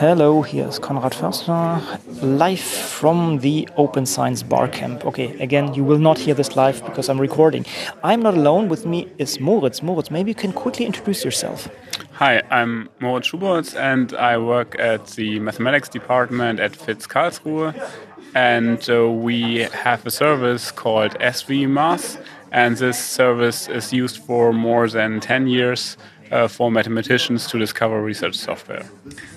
Hello, here's Konrad Förster, live from the Open Science Barcamp. Okay, again, you will not hear this live because I'm recording. I'm not alone, with me is Moritz. Moritz, maybe you can quickly introduce yourself. Hi, I'm Moritz Schubotz and I work at the mathematics department at FIZ Karlsruhe. And uh, we have a service called swMATH, and this service is used for more than 10 years uh, for mathematicians to discover research software.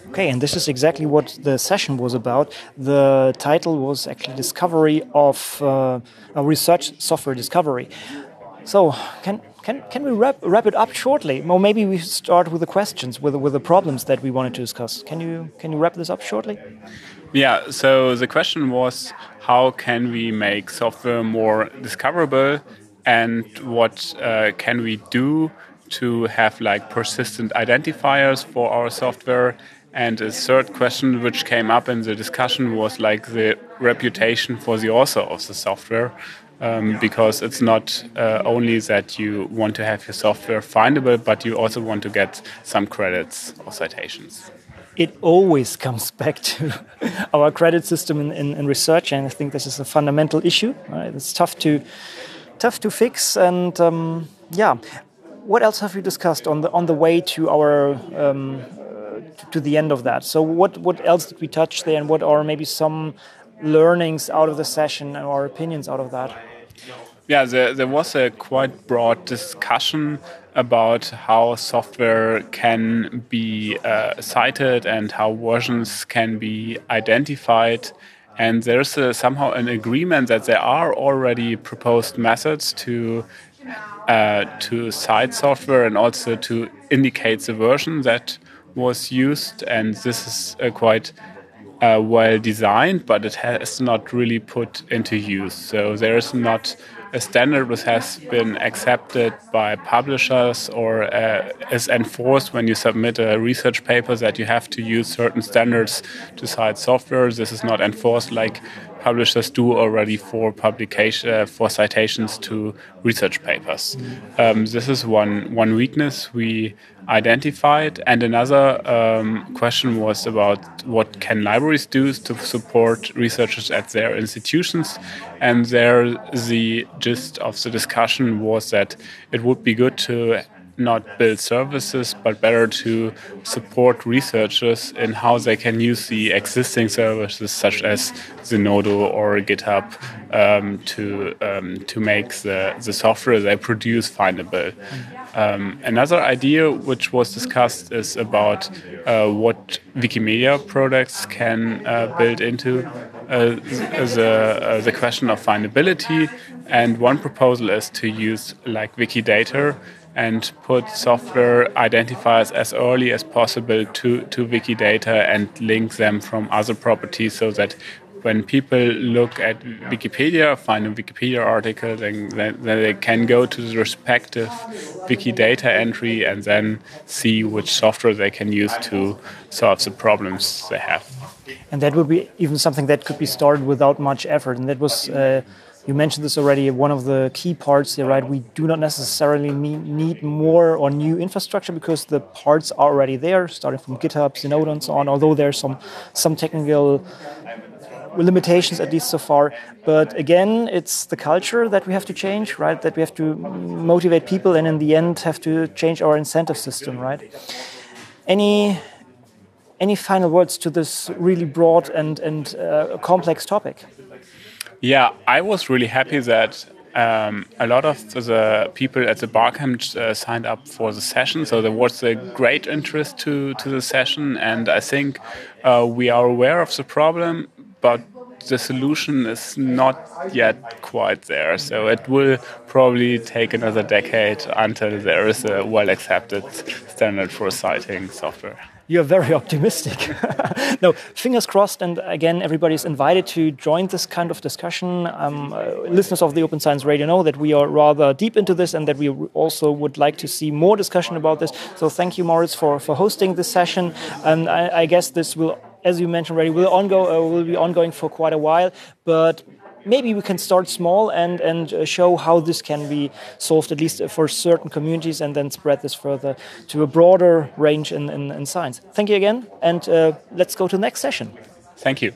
Okay, and this is exactly what the session was about. The title was actually Discovery of uh, Research Software Discovery. So, can, can, can we wrap, wrap it up shortly? Or maybe we start with the questions, with, with the problems that we wanted to discuss. Can you, can you wrap this up shortly? Yeah, so the question was how can we make software more discoverable and what uh, can we do to have like persistent identifiers for our software. And a third question which came up in the discussion was like the reputation for the author of the software. Um, because it's not uh, only that you want to have your software findable, but you also want to get some credits or citations. It always comes back to our credit system in, in, in, research, and I think this is a fundamental issue. Right? It's tough to tough to fix, and um, yeah, what else have we discussed on the on the way to our um, uh, to the end of that? So what what else did we touch there, and what are maybe some learnings out of the session and our opinions out of that? Yeah, there, there was a quite broad discussion about how software can be uh, cited and how versions can be identified. And there's a, somehow an agreement that there are already proposed methods to uh, to cite software and also to indicate the version that was used. And this is uh, quite uh, well designed, but it has not really put into use. So there is not a standard which has been accepted by publishers or uh, is enforced when you submit a research paper that you have to use certain standards to cite software. This is not enforced like publishers do already for publication uh, for citations to research papers. Um, this is one one weakness we identified, and another um, question was about what can libraries do to support researchers at their institutions, and there the gist of the discussion was that it would be good to not build services, but better to support researchers in how they can use the existing services such as Zenodo or GitHub um, to um, to make the, the software they produce findable. Um, another idea which was discussed is about uh, what Wikimedia products can uh, build into uh, the, uh, the question of findability. And one proposal is to use like Wikidata and put software identifiers as early as possible to, to Wikidata and link them from other properties so that when people look at Wikipedia, find a Wikipedia article, then, then, they can go to the respective Wikidata entry and then see which software they can use to solve the problems they have. And that would be even something that could be started without much effort. And that was uh, you mentioned this already. One of the key parts here, right? We do not necessarily need more or new infrastructure because the parts are already there, starting from GitHub, Zenodo, and so on. Although there's some some technical limitations at least so far. But again, it's the culture that we have to change, right? That we have to motivate people, and in the end, have to change our incentive system, right? Any any final words to this really broad and and uh, complex topic? Yeah, I was really happy that um, a lot of the people at the Barcamp uh, signed up for the session, so there was a great interest to, to the session, and I think uh, we are aware of the problem, but the solution is not yet quite there. So it will probably take another decade until there is a well accepted standard for citing software you're very optimistic. no, fingers crossed. And again, everybody is invited to join this kind of discussion. Um, uh, listeners of the Open Science Radio know that we are rather deep into this and that we also would like to see more discussion about this. So thank you, Moritz, for, for hosting this session. And I, I guess this will, as you mentioned already, will, ongo, uh, will be ongoing for quite a while. But maybe we can start small and and uh, show how this can be solved at least for certain communities, and then spread this further to a broader range in, in, in science. Thank you again, and uh, let's go to the next session. Thank you.